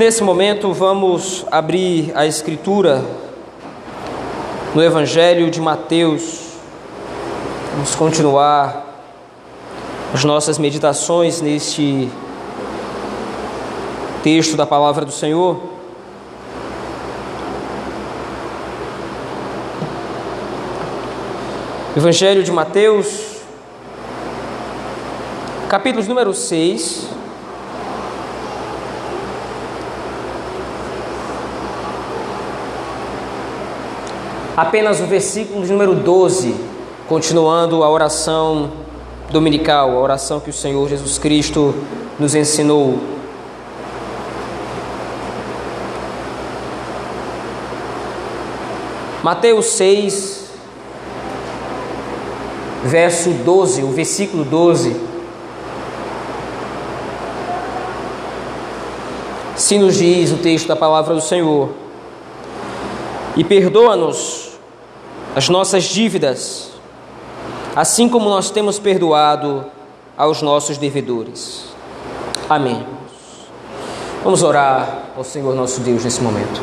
Nesse momento, vamos abrir a Escritura no Evangelho de Mateus. Vamos continuar as nossas meditações neste texto da palavra do Senhor. Evangelho de Mateus, capítulo número 6. Apenas o versículo número 12, continuando a oração dominical, a oração que o Senhor Jesus Cristo nos ensinou. Mateus 6, verso 12, o versículo 12. Se nos diz o texto da palavra do Senhor: E perdoa-nos as nossas dívidas, assim como nós temos perdoado aos nossos devedores. Amém. Vamos orar ao Senhor nosso Deus nesse momento.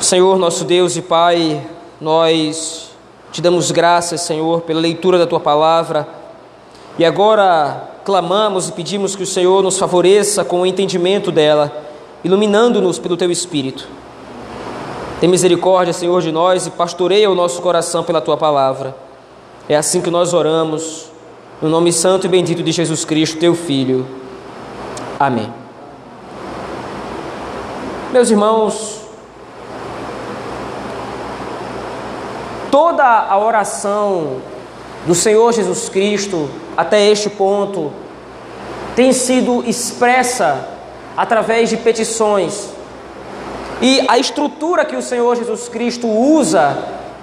Senhor nosso Deus e Pai, nós te damos graças, Senhor, pela leitura da tua palavra. E agora clamamos e pedimos que o Senhor nos favoreça com o entendimento dela, iluminando-nos pelo teu espírito. Tem misericórdia, Senhor, de nós e pastoreia o nosso coração pela tua palavra. É assim que nós oramos, no nome santo e bendito de Jesus Cristo, teu Filho. Amém. Meus irmãos, Toda a oração do Senhor Jesus Cristo até este ponto tem sido expressa através de petições. E a estrutura que o Senhor Jesus Cristo usa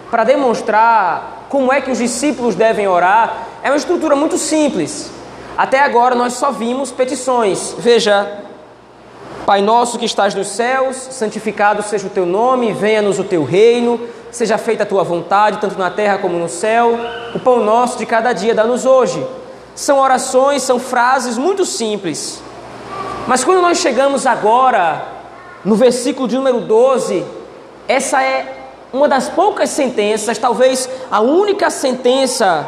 para demonstrar como é que os discípulos devem orar é uma estrutura muito simples. Até agora nós só vimos petições. Veja, Pai nosso que estás nos céus, santificado seja o teu nome, venha-nos o teu reino seja feita a tua vontade, tanto na terra como no céu. O pão nosso de cada dia dá-nos hoje. São orações, são frases muito simples. Mas quando nós chegamos agora no versículo de número 12, essa é uma das poucas sentenças, talvez a única sentença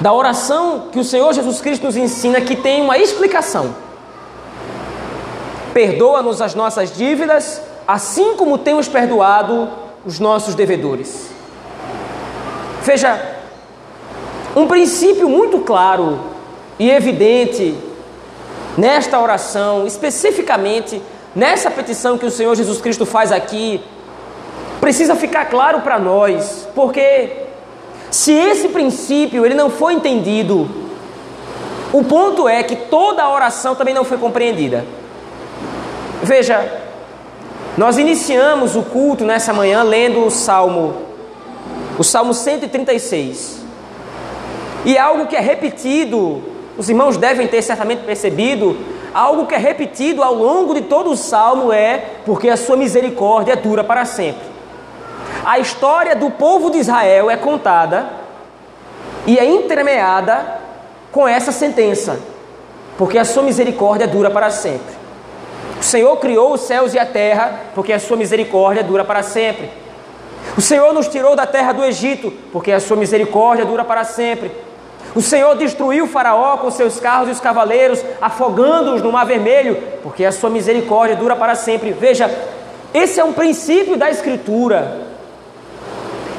da oração que o Senhor Jesus Cristo nos ensina que tem uma explicação. Perdoa-nos as nossas dívidas, assim como temos perdoado os nossos devedores. Veja, um princípio muito claro e evidente nesta oração, especificamente nessa petição que o Senhor Jesus Cristo faz aqui, precisa ficar claro para nós, porque se esse princípio ele não foi entendido, o ponto é que toda a oração também não foi compreendida. Veja, nós iniciamos o culto nessa manhã lendo o Salmo, o Salmo 136. E algo que é repetido, os irmãos devem ter certamente percebido, algo que é repetido ao longo de todo o Salmo é porque a sua misericórdia dura para sempre. A história do povo de Israel é contada e é entremeada com essa sentença, porque a sua misericórdia dura para sempre. O Senhor criou os céus e a terra, porque a sua misericórdia dura para sempre. O Senhor nos tirou da terra do Egito, porque a sua misericórdia dura para sempre. O Senhor destruiu Faraó com seus carros e os cavaleiros, afogando-os no Mar Vermelho, porque a sua misericórdia dura para sempre. Veja, esse é um princípio da Escritura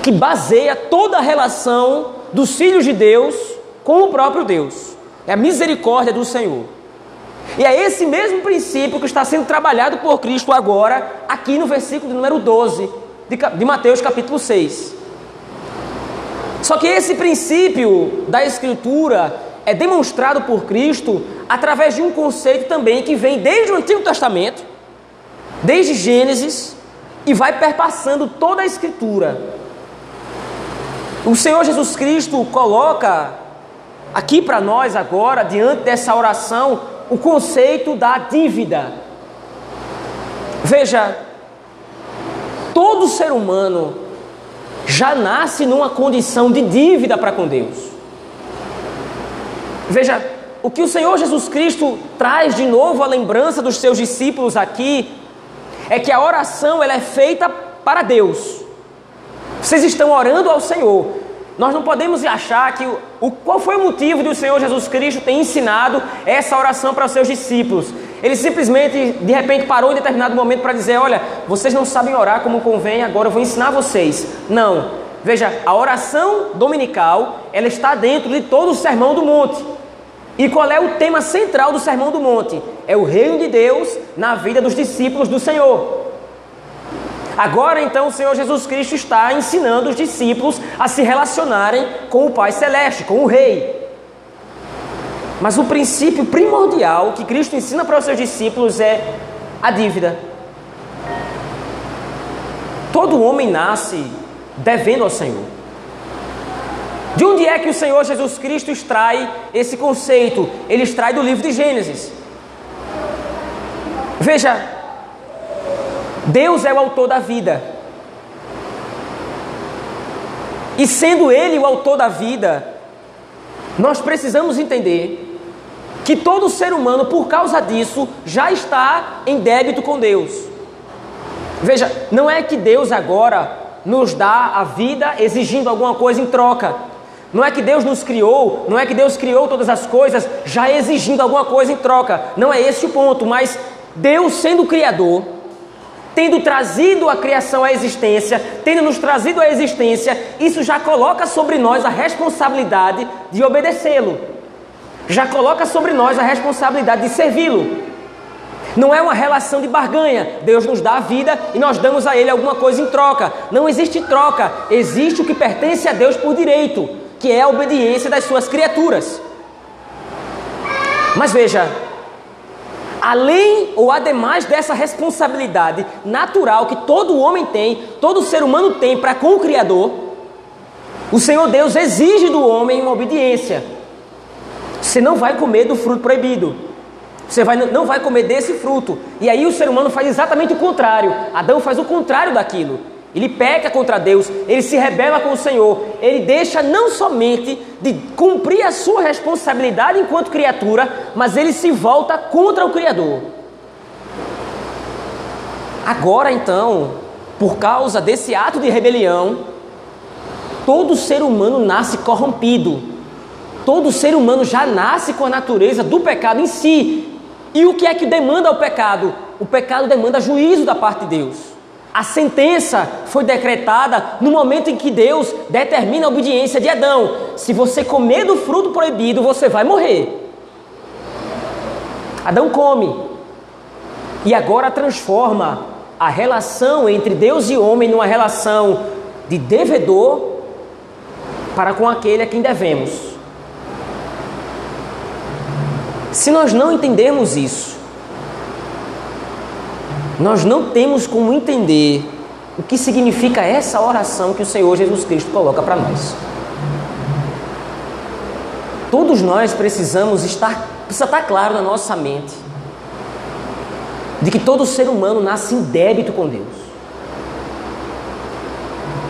que baseia toda a relação dos filhos de Deus com o próprio Deus. É a misericórdia do Senhor. E é esse mesmo princípio que está sendo trabalhado por Cristo agora, aqui no versículo número 12 de Mateus capítulo 6. Só que esse princípio da Escritura é demonstrado por Cristo através de um conceito também que vem desde o Antigo Testamento, desde Gênesis, e vai perpassando toda a Escritura. O Senhor Jesus Cristo coloca aqui para nós agora, diante dessa oração, o conceito da dívida. Veja, todo ser humano já nasce numa condição de dívida para com Deus. Veja, o que o Senhor Jesus Cristo traz de novo à lembrança dos seus discípulos aqui é que a oração ela é feita para Deus. Vocês estão orando ao Senhor. Nós não podemos achar que o, qual foi o motivo de o Senhor Jesus Cristo ter ensinado essa oração para os seus discípulos. Ele simplesmente, de repente, parou em determinado momento para dizer: Olha, vocês não sabem orar como convém, agora eu vou ensinar vocês. Não. Veja, a oração dominical, ela está dentro de todo o Sermão do Monte. E qual é o tema central do Sermão do Monte? É o reino de Deus na vida dos discípulos do Senhor. Agora então o Senhor Jesus Cristo está ensinando os discípulos a se relacionarem com o Pai Celeste, com o Rei. Mas o princípio primordial que Cristo ensina para os seus discípulos é a dívida. Todo homem nasce devendo ao Senhor. De onde é que o Senhor Jesus Cristo extrai esse conceito? Ele extrai do livro de Gênesis. Veja, Deus é o autor da vida. E sendo Ele o autor da vida, nós precisamos entender que todo ser humano, por causa disso, já está em débito com Deus. Veja, não é que Deus agora nos dá a vida exigindo alguma coisa em troca. Não é que Deus nos criou, não é que Deus criou todas as coisas já exigindo alguma coisa em troca. Não é esse o ponto, mas Deus sendo Criador, tendo trazido a criação à existência, tendo nos trazido à existência, isso já coloca sobre nós a responsabilidade de obedecê-lo. Já coloca sobre nós a responsabilidade de servi-lo. Não é uma relação de barganha. Deus nos dá a vida e nós damos a Ele alguma coisa em troca. Não existe troca. Existe o que pertence a Deus por direito, que é a obediência das suas criaturas. Mas veja, além ou ademais dessa responsabilidade natural que todo homem tem, todo ser humano tem para com o Criador, o Senhor Deus exige do homem uma obediência. Você não vai comer do fruto proibido. Você vai, não vai comer desse fruto. E aí o ser humano faz exatamente o contrário. Adão faz o contrário daquilo. Ele peca contra Deus, ele se rebela com o Senhor, ele deixa não somente de cumprir a sua responsabilidade enquanto criatura, mas ele se volta contra o Criador. Agora então, por causa desse ato de rebelião, todo ser humano nasce corrompido. Todo ser humano já nasce com a natureza do pecado em si, e o que é que demanda o pecado? O pecado demanda juízo da parte de Deus. A sentença foi decretada no momento em que Deus determina a obediência de Adão. Se você comer do fruto proibido, você vai morrer. Adão come. E agora transforma a relação entre Deus e homem numa relação de devedor para com aquele a quem devemos. Se nós não entendermos isso, nós não temos como entender o que significa essa oração que o Senhor Jesus Cristo coloca para nós. Todos nós precisamos estar, precisa estar claro na nossa mente de que todo ser humano nasce em débito com Deus.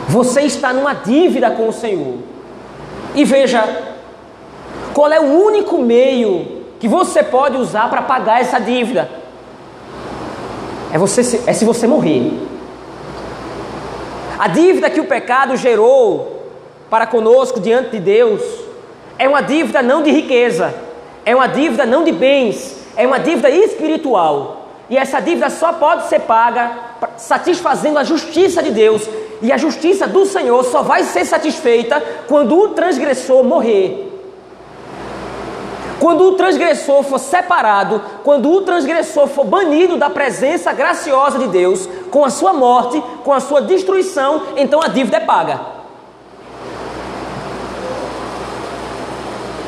Você está numa dívida com o Senhor. E veja, qual é o único meio que você pode usar para pagar essa dívida. É, você, é se você morrer. A dívida que o pecado gerou para conosco diante de Deus é uma dívida não de riqueza, é uma dívida não de bens, é uma dívida espiritual. E essa dívida só pode ser paga satisfazendo a justiça de Deus. E a justiça do Senhor só vai ser satisfeita quando o transgressor morrer. Quando o transgressor for separado, quando o transgressor for banido da presença graciosa de Deus, com a sua morte, com a sua destruição, então a dívida é paga.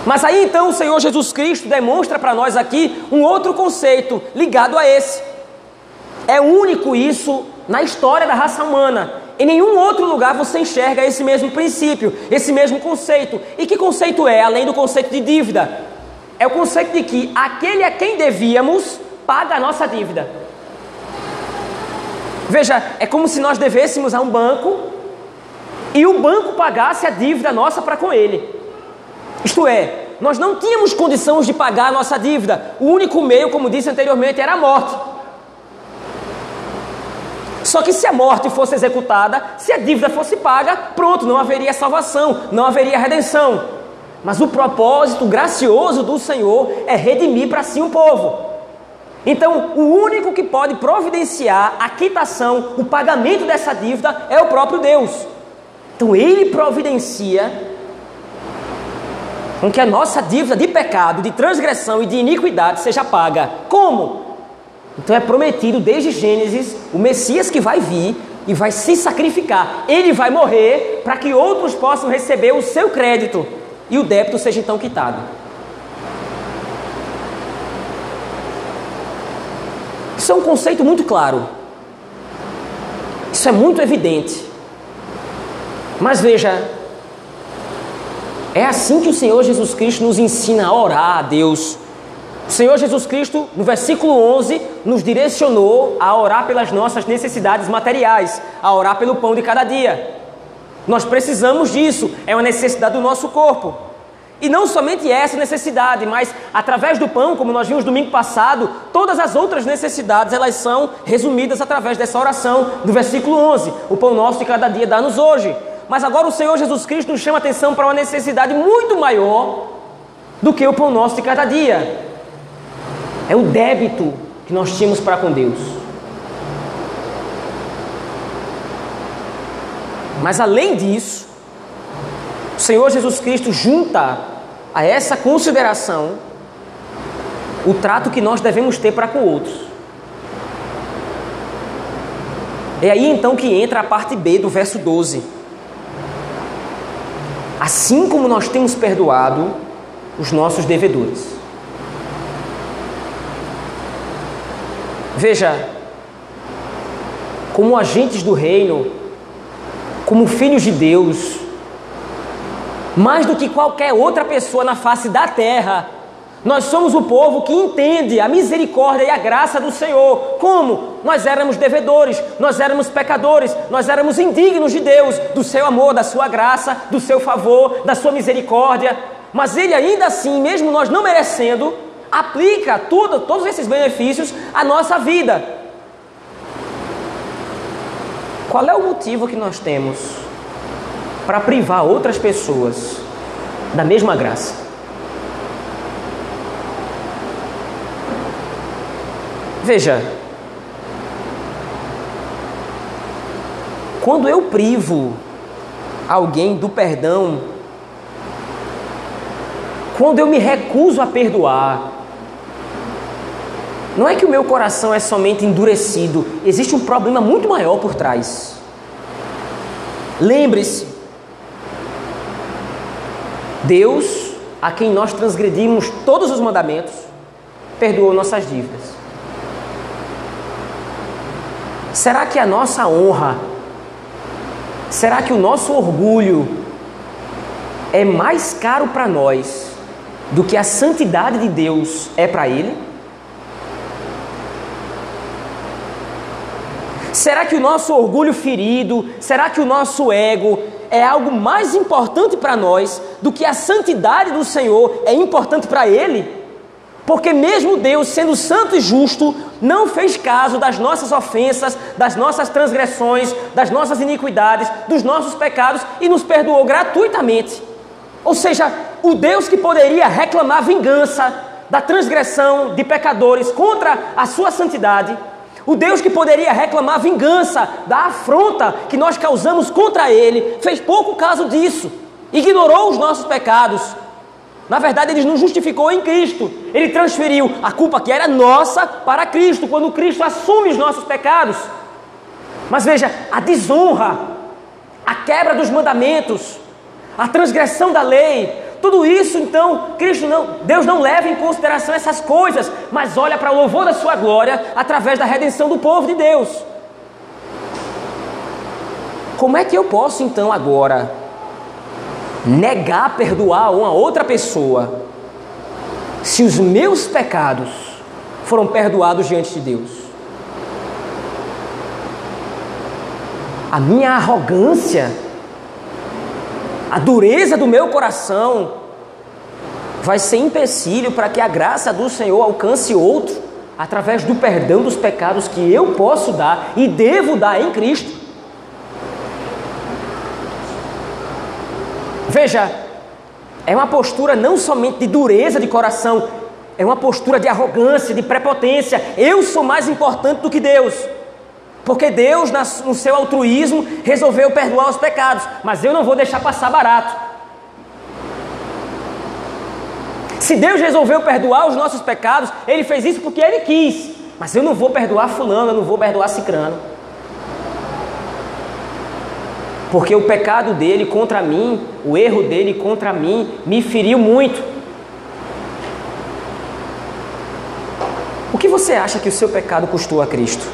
Mas aí então o Senhor Jesus Cristo demonstra para nós aqui um outro conceito ligado a esse. É único isso na história da raça humana. Em nenhum outro lugar você enxerga esse mesmo princípio, esse mesmo conceito. E que conceito é, além do conceito de dívida? É o conceito de que aquele a quem devíamos paga a nossa dívida. Veja, é como se nós devêssemos a um banco e o banco pagasse a dívida nossa para com ele. Isto é, nós não tínhamos condições de pagar a nossa dívida. O único meio, como disse anteriormente, era a morte. Só que se a morte fosse executada, se a dívida fosse paga, pronto, não haveria salvação, não haveria redenção. Mas o propósito gracioso do Senhor é redimir para si um povo. Então, o único que pode providenciar a quitação, o pagamento dessa dívida é o próprio Deus. Então, Ele providencia com que a nossa dívida de pecado, de transgressão e de iniquidade seja paga. Como? Então é prometido desde Gênesis o Messias que vai vir e vai se sacrificar. Ele vai morrer para que outros possam receber o seu crédito e o débito seja então quitado. Isso é um conceito muito claro. Isso é muito evidente. Mas veja, é assim que o Senhor Jesus Cristo nos ensina a orar a Deus. O Senhor Jesus Cristo, no versículo 11, nos direcionou a orar pelas nossas necessidades materiais, a orar pelo pão de cada dia. Nós precisamos disso, é uma necessidade do nosso corpo. E não somente essa necessidade, mas através do pão, como nós vimos domingo passado, todas as outras necessidades, elas são resumidas através dessa oração do versículo 11. O pão nosso de cada dia dá-nos hoje. Mas agora o Senhor Jesus Cristo nos chama atenção para uma necessidade muito maior do que o pão nosso de cada dia. É o débito que nós tínhamos para com Deus. Mas além disso, o Senhor Jesus Cristo junta a essa consideração o trato que nós devemos ter para com outros. É aí então que entra a parte B do verso 12. Assim como nós temos perdoado os nossos devedores. Veja, como agentes do reino, como filhos de Deus, mais do que qualquer outra pessoa na face da terra, nós somos o povo que entende a misericórdia e a graça do Senhor. Como? Nós éramos devedores, nós éramos pecadores, nós éramos indignos de Deus, do seu amor, da sua graça, do seu favor, da sua misericórdia. Mas Ele ainda assim, mesmo nós não merecendo, aplica tudo, todos esses benefícios à nossa vida. Qual é o motivo que nós temos para privar outras pessoas da mesma graça. Veja, quando eu privo alguém do perdão, quando eu me recuso a perdoar, não é que o meu coração é somente endurecido, existe um problema muito maior por trás. Lembre-se, Deus, a quem nós transgredimos todos os mandamentos, perdoou nossas dívidas. Será que a nossa honra, será que o nosso orgulho é mais caro para nós do que a santidade de Deus é para Ele? Será que o nosso orgulho ferido, será que o nosso ego é algo mais importante para nós do que a santidade do Senhor é importante para Ele? Porque mesmo Deus, sendo santo e justo, não fez caso das nossas ofensas, das nossas transgressões, das nossas iniquidades, dos nossos pecados e nos perdoou gratuitamente. Ou seja, o Deus que poderia reclamar vingança da transgressão de pecadores contra a sua santidade, o Deus que poderia reclamar vingança da afronta que nós causamos contra Ele, fez pouco caso disso, ignorou os nossos pecados. Na verdade, Ele nos justificou em Cristo. Ele transferiu a culpa que era nossa para Cristo, quando Cristo assume os nossos pecados. Mas veja, a desonra, a quebra dos mandamentos, a transgressão da lei, tudo isso, então, Cristo não, Deus não leva em consideração essas coisas, mas olha para o louvor da sua glória através da redenção do povo de Deus. Como é que eu posso então agora negar perdoar uma outra pessoa se os meus pecados foram perdoados diante de Deus? A minha arrogância a dureza do meu coração vai ser empecilho para que a graça do Senhor alcance outro através do perdão dos pecados que eu posso dar e devo dar em Cristo. Veja, é uma postura não somente de dureza de coração, é uma postura de arrogância, de prepotência. Eu sou mais importante do que Deus. Porque Deus, no seu altruísmo, resolveu perdoar os pecados, mas eu não vou deixar passar barato. Se Deus resolveu perdoar os nossos pecados, Ele fez isso porque Ele quis. Mas eu não vou perdoar Fulano, eu não vou perdoar Cicrano. Porque o pecado dele contra mim, o erro dele contra mim, me feriu muito. O que você acha que o seu pecado custou a Cristo?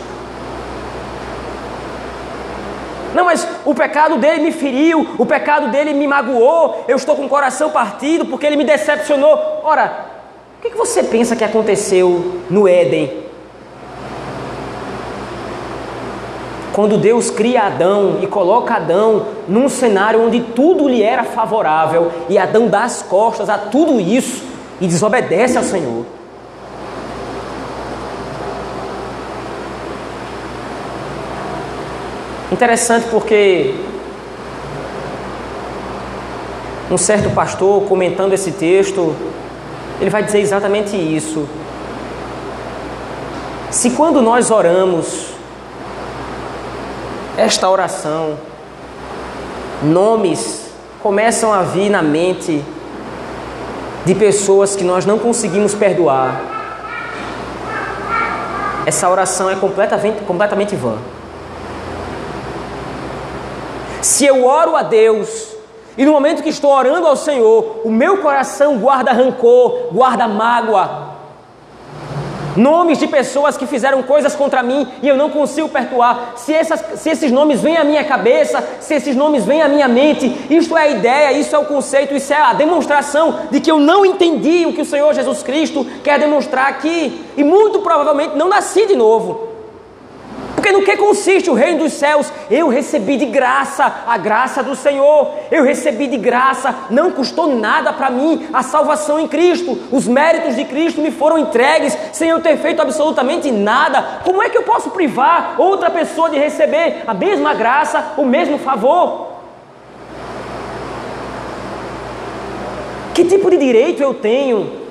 Não, mas o pecado dele me feriu, o pecado dele me magoou, eu estou com o coração partido porque ele me decepcionou. Ora, o que você pensa que aconteceu no Éden? Quando Deus cria Adão e coloca Adão num cenário onde tudo lhe era favorável e Adão dá as costas a tudo isso e desobedece ao Senhor. Interessante porque um certo pastor comentando esse texto, ele vai dizer exatamente isso. Se quando nós oramos esta oração, nomes começam a vir na mente de pessoas que nós não conseguimos perdoar. Essa oração é completamente, completamente vã. Se eu oro a Deus e no momento que estou orando ao Senhor, o meu coração guarda rancor, guarda mágoa, nomes de pessoas que fizeram coisas contra mim e eu não consigo perdoar. Se, essas, se esses nomes vêm à minha cabeça, se esses nomes vêm à minha mente, isto é a ideia, isso é o conceito, isso é a demonstração de que eu não entendi o que o Senhor Jesus Cristo quer demonstrar aqui e muito provavelmente não nasci de novo. Porque no que consiste o reino dos céus? Eu recebi de graça a graça do Senhor. Eu recebi de graça, não custou nada para mim a salvação em Cristo. Os méritos de Cristo me foram entregues sem eu ter feito absolutamente nada. Como é que eu posso privar outra pessoa de receber a mesma graça, o mesmo favor? Que tipo de direito eu tenho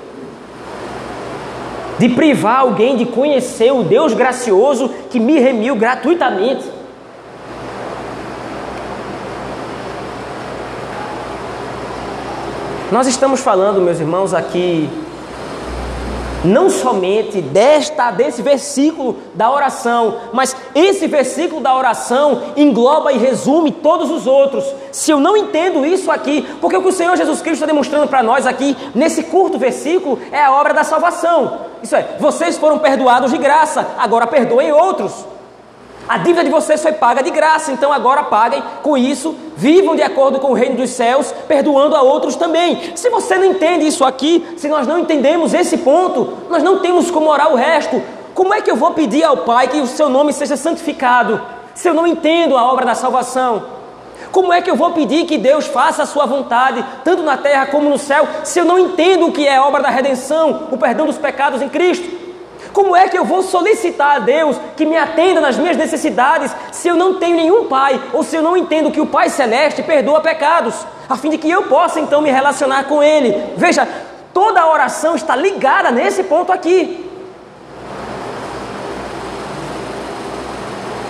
de privar alguém de conhecer o Deus gracioso que me remiu gratuitamente. Nós estamos falando, meus irmãos, aqui não somente desta desse versículo da oração, mas esse versículo da oração engloba e resume todos os outros. Se eu não entendo isso aqui, porque o que o Senhor Jesus Cristo está demonstrando para nós aqui nesse curto versículo é a obra da salvação. Isso é, vocês foram perdoados de graça, agora perdoem outros. A dívida de vocês foi paga de graça, então agora paguem com isso, vivam de acordo com o reino dos céus, perdoando a outros também. Se você não entende isso aqui, se nós não entendemos esse ponto, nós não temos como orar o resto. Como é que eu vou pedir ao Pai que o seu nome seja santificado, se eu não entendo a obra da salvação? Como é que eu vou pedir que Deus faça a sua vontade, tanto na terra como no céu, se eu não entendo o que é a obra da redenção, o perdão dos pecados em Cristo? Como é que eu vou solicitar a Deus que me atenda nas minhas necessidades se eu não tenho nenhum pai, ou se eu não entendo que o Pai Celeste perdoa pecados, a fim de que eu possa então me relacionar com Ele? Veja, toda a oração está ligada nesse ponto aqui.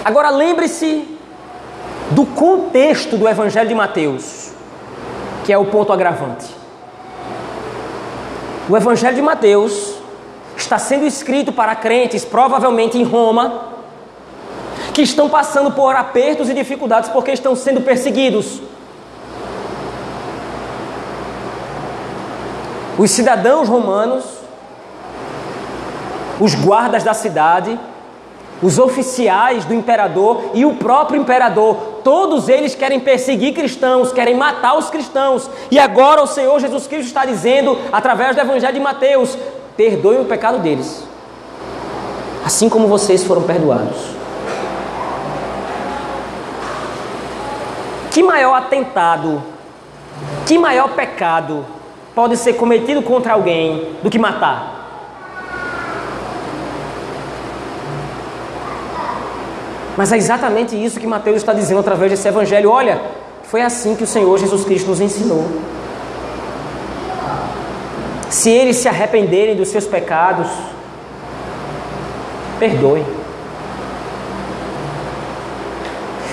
Agora lembre-se do contexto do Evangelho de Mateus, que é o ponto agravante. O Evangelho de Mateus está sendo escrito para crentes, provavelmente em Roma, que estão passando por apertos e dificuldades porque estão sendo perseguidos. Os cidadãos romanos, os guardas da cidade, os oficiais do imperador e o próprio imperador, todos eles querem perseguir cristãos, querem matar os cristãos. E agora o Senhor Jesus Cristo está dizendo, através do Evangelho de Mateus: perdoem o pecado deles, assim como vocês foram perdoados. Que maior atentado, que maior pecado pode ser cometido contra alguém do que matar. Mas é exatamente isso que Mateus está dizendo através desse evangelho. Olha, foi assim que o Senhor Jesus Cristo nos ensinou. Se eles se arrependerem dos seus pecados, perdoe.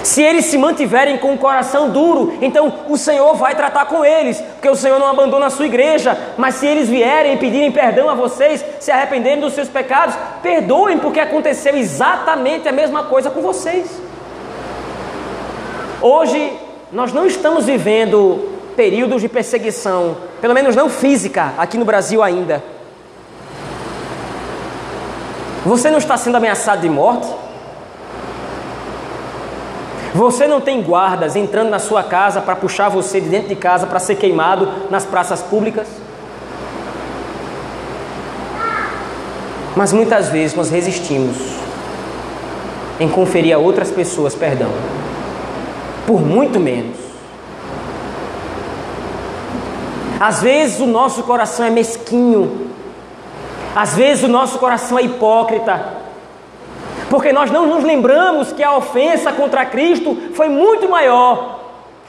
Se eles se mantiverem com o coração duro, então o Senhor vai tratar com eles, porque o Senhor não abandona a sua igreja. Mas se eles vierem e pedirem perdão a vocês, se arrependerem dos seus pecados, perdoem, porque aconteceu exatamente a mesma coisa com vocês. Hoje, nós não estamos vivendo períodos de perseguição, pelo menos não física, aqui no Brasil ainda. Você não está sendo ameaçado de morte? Você não tem guardas entrando na sua casa para puxar você de dentro de casa para ser queimado nas praças públicas? Mas muitas vezes nós resistimos em conferir a outras pessoas perdão, por muito menos. Às vezes o nosso coração é mesquinho, às vezes o nosso coração é hipócrita, porque nós não nos lembramos que a ofensa contra Cristo foi muito maior.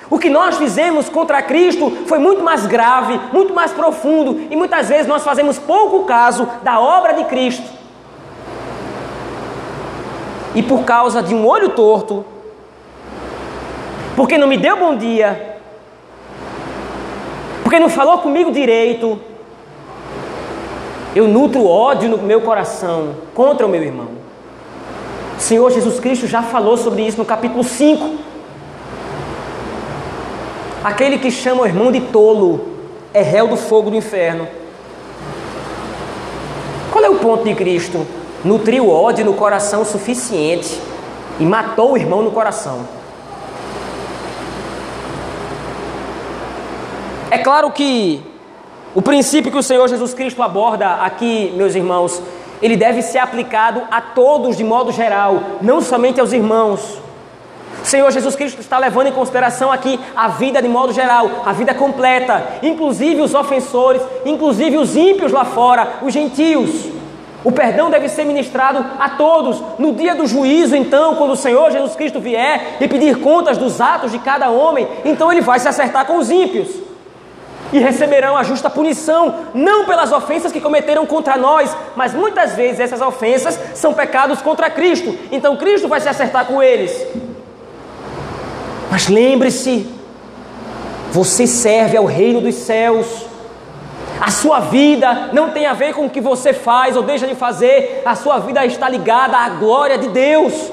O que nós fizemos contra Cristo foi muito mais grave, muito mais profundo, e muitas vezes nós fazemos pouco caso da obra de Cristo. E por causa de um olho torto, porque não me deu bom dia, porque não falou comigo direito, eu nutro ódio no meu coração contra o meu irmão. O Senhor Jesus Cristo já falou sobre isso no capítulo 5. Aquele que chama o irmão de tolo é réu do fogo do inferno. Qual é o ponto de Cristo? Nutriu ódio no coração o suficiente e matou o irmão no coração. É claro que o princípio que o Senhor Jesus Cristo aborda aqui, meus irmãos, ele deve ser aplicado a todos de modo geral, não somente aos irmãos. O Senhor Jesus Cristo está levando em consideração aqui a vida de modo geral, a vida completa, inclusive os ofensores, inclusive os ímpios lá fora, os gentios. O perdão deve ser ministrado a todos. No dia do juízo, então, quando o Senhor Jesus Cristo vier e pedir contas dos atos de cada homem, então ele vai se acertar com os ímpios e receberão a justa punição, não pelas ofensas que cometeram contra nós, mas muitas vezes essas ofensas são pecados contra Cristo, então Cristo vai se acertar com eles. Mas lembre-se, você serve ao reino dos céus. A sua vida não tem a ver com o que você faz ou deixa de fazer, a sua vida está ligada à glória de Deus.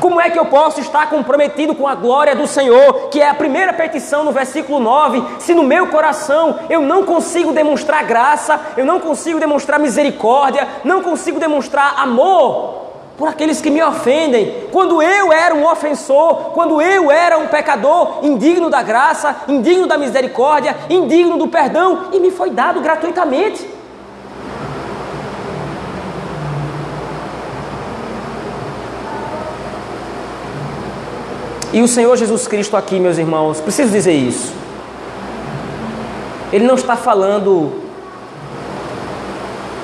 Como é que eu posso estar comprometido com a glória do Senhor, que é a primeira petição no versículo 9, se no meu coração eu não consigo demonstrar graça, eu não consigo demonstrar misericórdia, não consigo demonstrar amor por aqueles que me ofendem? Quando eu era um ofensor, quando eu era um pecador, indigno da graça, indigno da misericórdia, indigno do perdão, e me foi dado gratuitamente. E o Senhor Jesus Cristo aqui, meus irmãos, preciso dizer isso. Ele não está falando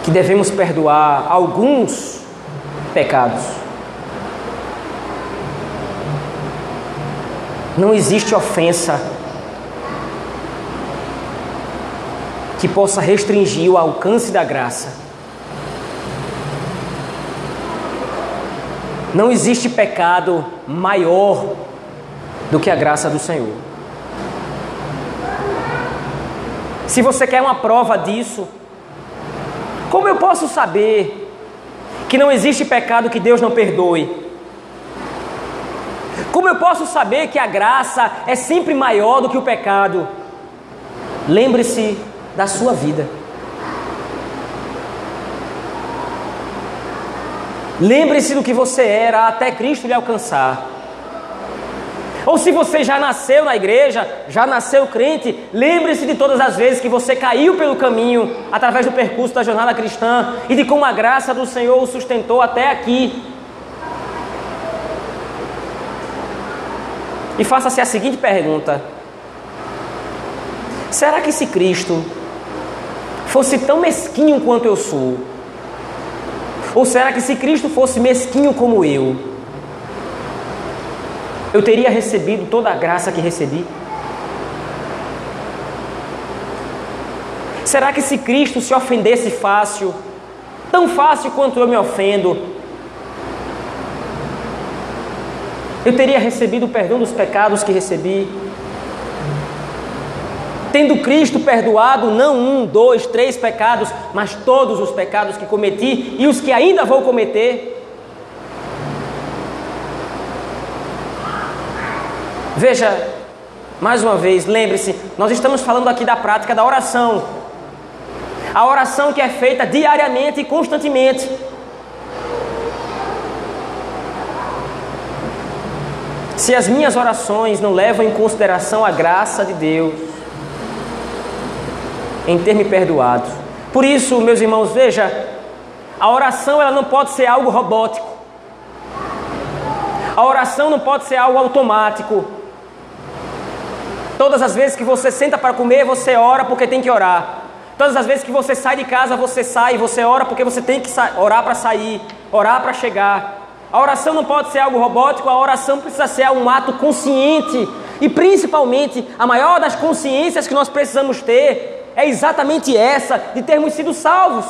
que devemos perdoar alguns pecados. Não existe ofensa que possa restringir o alcance da graça. Não existe pecado maior do que a graça do Senhor. Se você quer uma prova disso, como eu posso saber que não existe pecado que Deus não perdoe? Como eu posso saber que a graça é sempre maior do que o pecado? Lembre-se da sua vida. Lembre-se do que você era até Cristo lhe alcançar. Ou se você já nasceu na igreja, já nasceu crente, lembre-se de todas as vezes que você caiu pelo caminho através do percurso da jornada cristã e de como a graça do Senhor o sustentou até aqui. E faça-se a seguinte pergunta: Será que se Cristo fosse tão mesquinho quanto eu sou? Ou será que se Cristo fosse mesquinho como eu, eu teria recebido toda a graça que recebi? Será que se Cristo se ofendesse fácil, tão fácil quanto eu me ofendo, eu teria recebido o perdão dos pecados que recebi? Tendo Cristo perdoado não um, dois, três pecados, mas todos os pecados que cometi e os que ainda vou cometer. Veja, mais uma vez, lembre-se, nós estamos falando aqui da prática da oração. A oração que é feita diariamente e constantemente. Se as minhas orações não levam em consideração a graça de Deus em ter me perdoado. Por isso, meus irmãos, veja, a oração ela não pode ser algo robótico. A oração não pode ser algo automático. Todas as vezes que você senta para comer, você ora porque tem que orar. Todas as vezes que você sai de casa, você sai, você ora porque você tem que orar para sair, orar para chegar. A oração não pode ser algo robótico, a oração precisa ser um ato consciente. E principalmente, a maior das consciências que nós precisamos ter é exatamente essa, de termos sido salvos.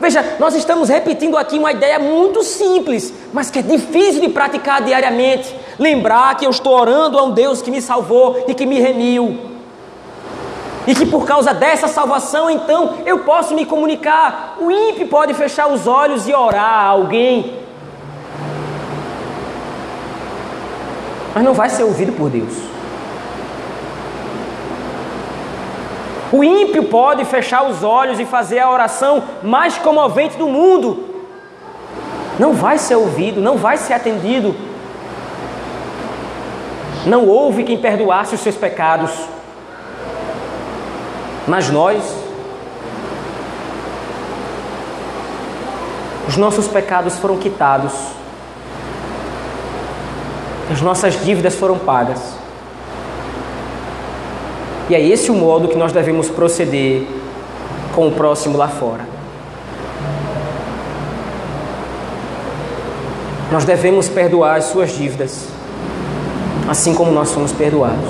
Veja, nós estamos repetindo aqui uma ideia muito simples, mas que é difícil de praticar diariamente. Lembrar que eu estou orando a um Deus que me salvou e que me remiu. E que por causa dessa salvação, então, eu posso me comunicar. O ímpio pode fechar os olhos e orar a alguém. Mas não vai ser ouvido por Deus. O ímpio pode fechar os olhos e fazer a oração mais comovente do mundo. Não vai ser ouvido, não vai ser atendido. Não houve quem perdoasse os seus pecados. Mas nós, os nossos pecados foram quitados, as nossas dívidas foram pagas. E é esse o modo que nós devemos proceder com o próximo lá fora. Nós devemos perdoar as suas dívidas, assim como nós somos perdoados.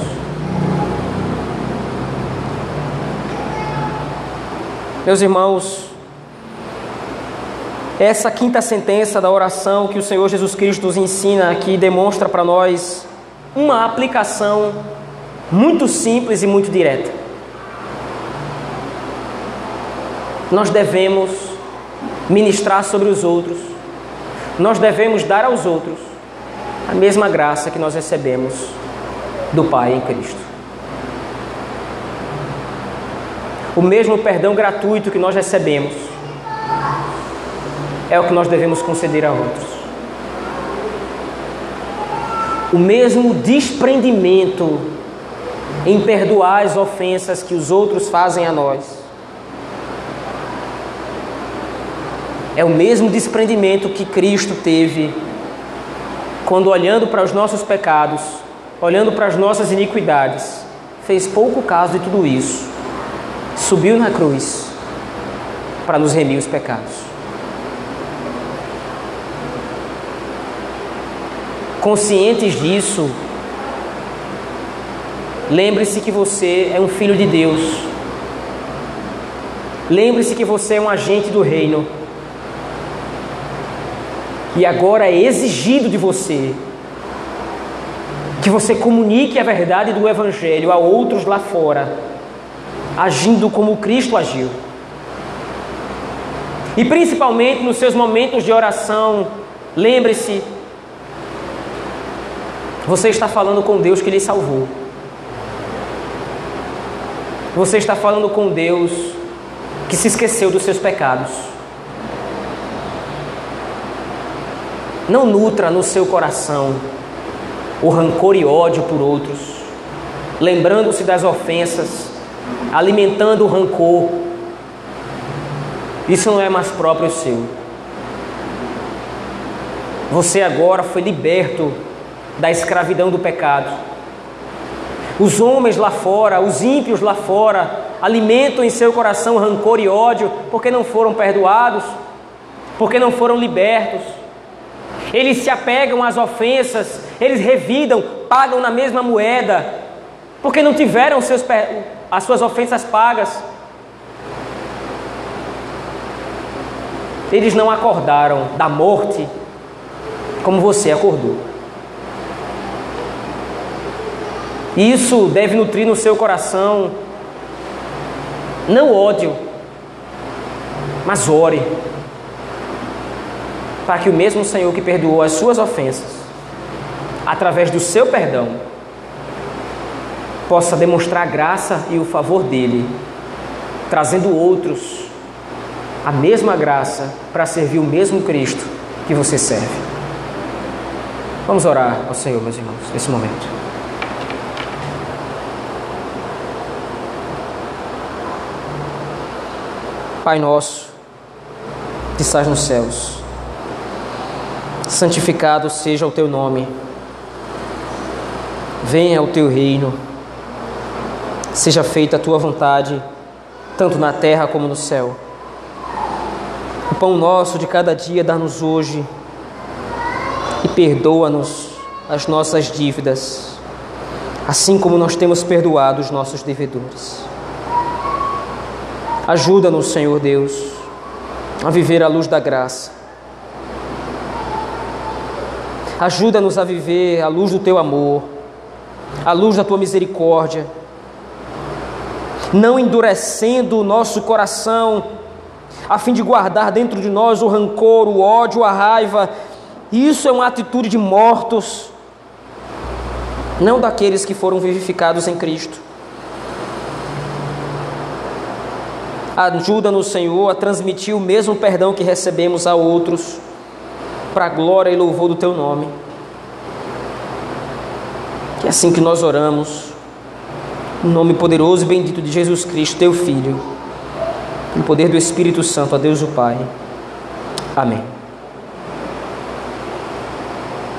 Meus irmãos, essa quinta sentença da oração que o Senhor Jesus Cristo nos ensina aqui demonstra para nós uma aplicação muito simples e muito direta. Nós devemos ministrar sobre os outros, nós devemos dar aos outros a mesma graça que nós recebemos do Pai em Cristo. o mesmo perdão gratuito que nós recebemos é o que nós devemos conceder a outros. O mesmo desprendimento em perdoar as ofensas que os outros fazem a nós. É o mesmo desprendimento que Cristo teve quando, olhando para os nossos pecados, olhando para as nossas iniquidades, fez pouco caso de tudo isso subiu na cruz para nos remir os pecados. Conscientes disso, lembre-se que você é um filho de Deus. Lembre-se que você é um agente do reino. E agora é exigido de você que você comunique a verdade do Evangelho a outros lá fora agindo como Cristo agiu. E principalmente nos seus momentos de oração, lembre-se, você está falando com Deus que lhe salvou. Você está falando com Deus que se esqueceu dos seus pecados. Não nutra no seu coração o rancor e ódio por outros, lembrando-se das ofensas alimentando o rancor. Isso não é mais próprio seu. Você agora foi liberto da escravidão do pecado. Os homens lá fora, os ímpios lá fora, alimentam em seu coração rancor e ódio porque não foram perdoados, porque não foram libertos. Eles se apegam às ofensas, eles revidam, pagam na mesma moeda, porque não tiveram seus, as suas ofensas pagas. Eles não acordaram da morte como você acordou. Isso deve nutrir no seu coração não ódio, mas ore para que o mesmo Senhor que perdoou as suas ofensas, através do seu perdão, possa demonstrar a graça e o favor dele, trazendo outros a mesma graça para servir o mesmo Cristo que você serve. Vamos orar ao Senhor, meus irmãos, nesse momento. Pai nosso, que estás nos céus, santificado seja o teu nome, venha o teu reino, seja feita a tua vontade, tanto na terra como no céu. O pão nosso de cada dia dá-nos hoje e perdoa-nos as nossas dívidas, assim como nós temos perdoado os nossos devedores Ajuda-nos, Senhor Deus, a viver à luz da graça. Ajuda-nos a viver à luz do teu amor, à luz da tua misericórdia, não endurecendo o nosso coração, a fim de guardar dentro de nós o rancor, o ódio, a raiva. Isso é uma atitude de mortos, não daqueles que foram vivificados em Cristo. Ajuda-nos, Senhor, a transmitir o mesmo perdão que recebemos a outros, para a glória e louvor do Teu nome. Que é assim que nós oramos, no nome poderoso e bendito de Jesus Cristo, Teu Filho, no poder do Espírito Santo, a Deus o Pai. Amém.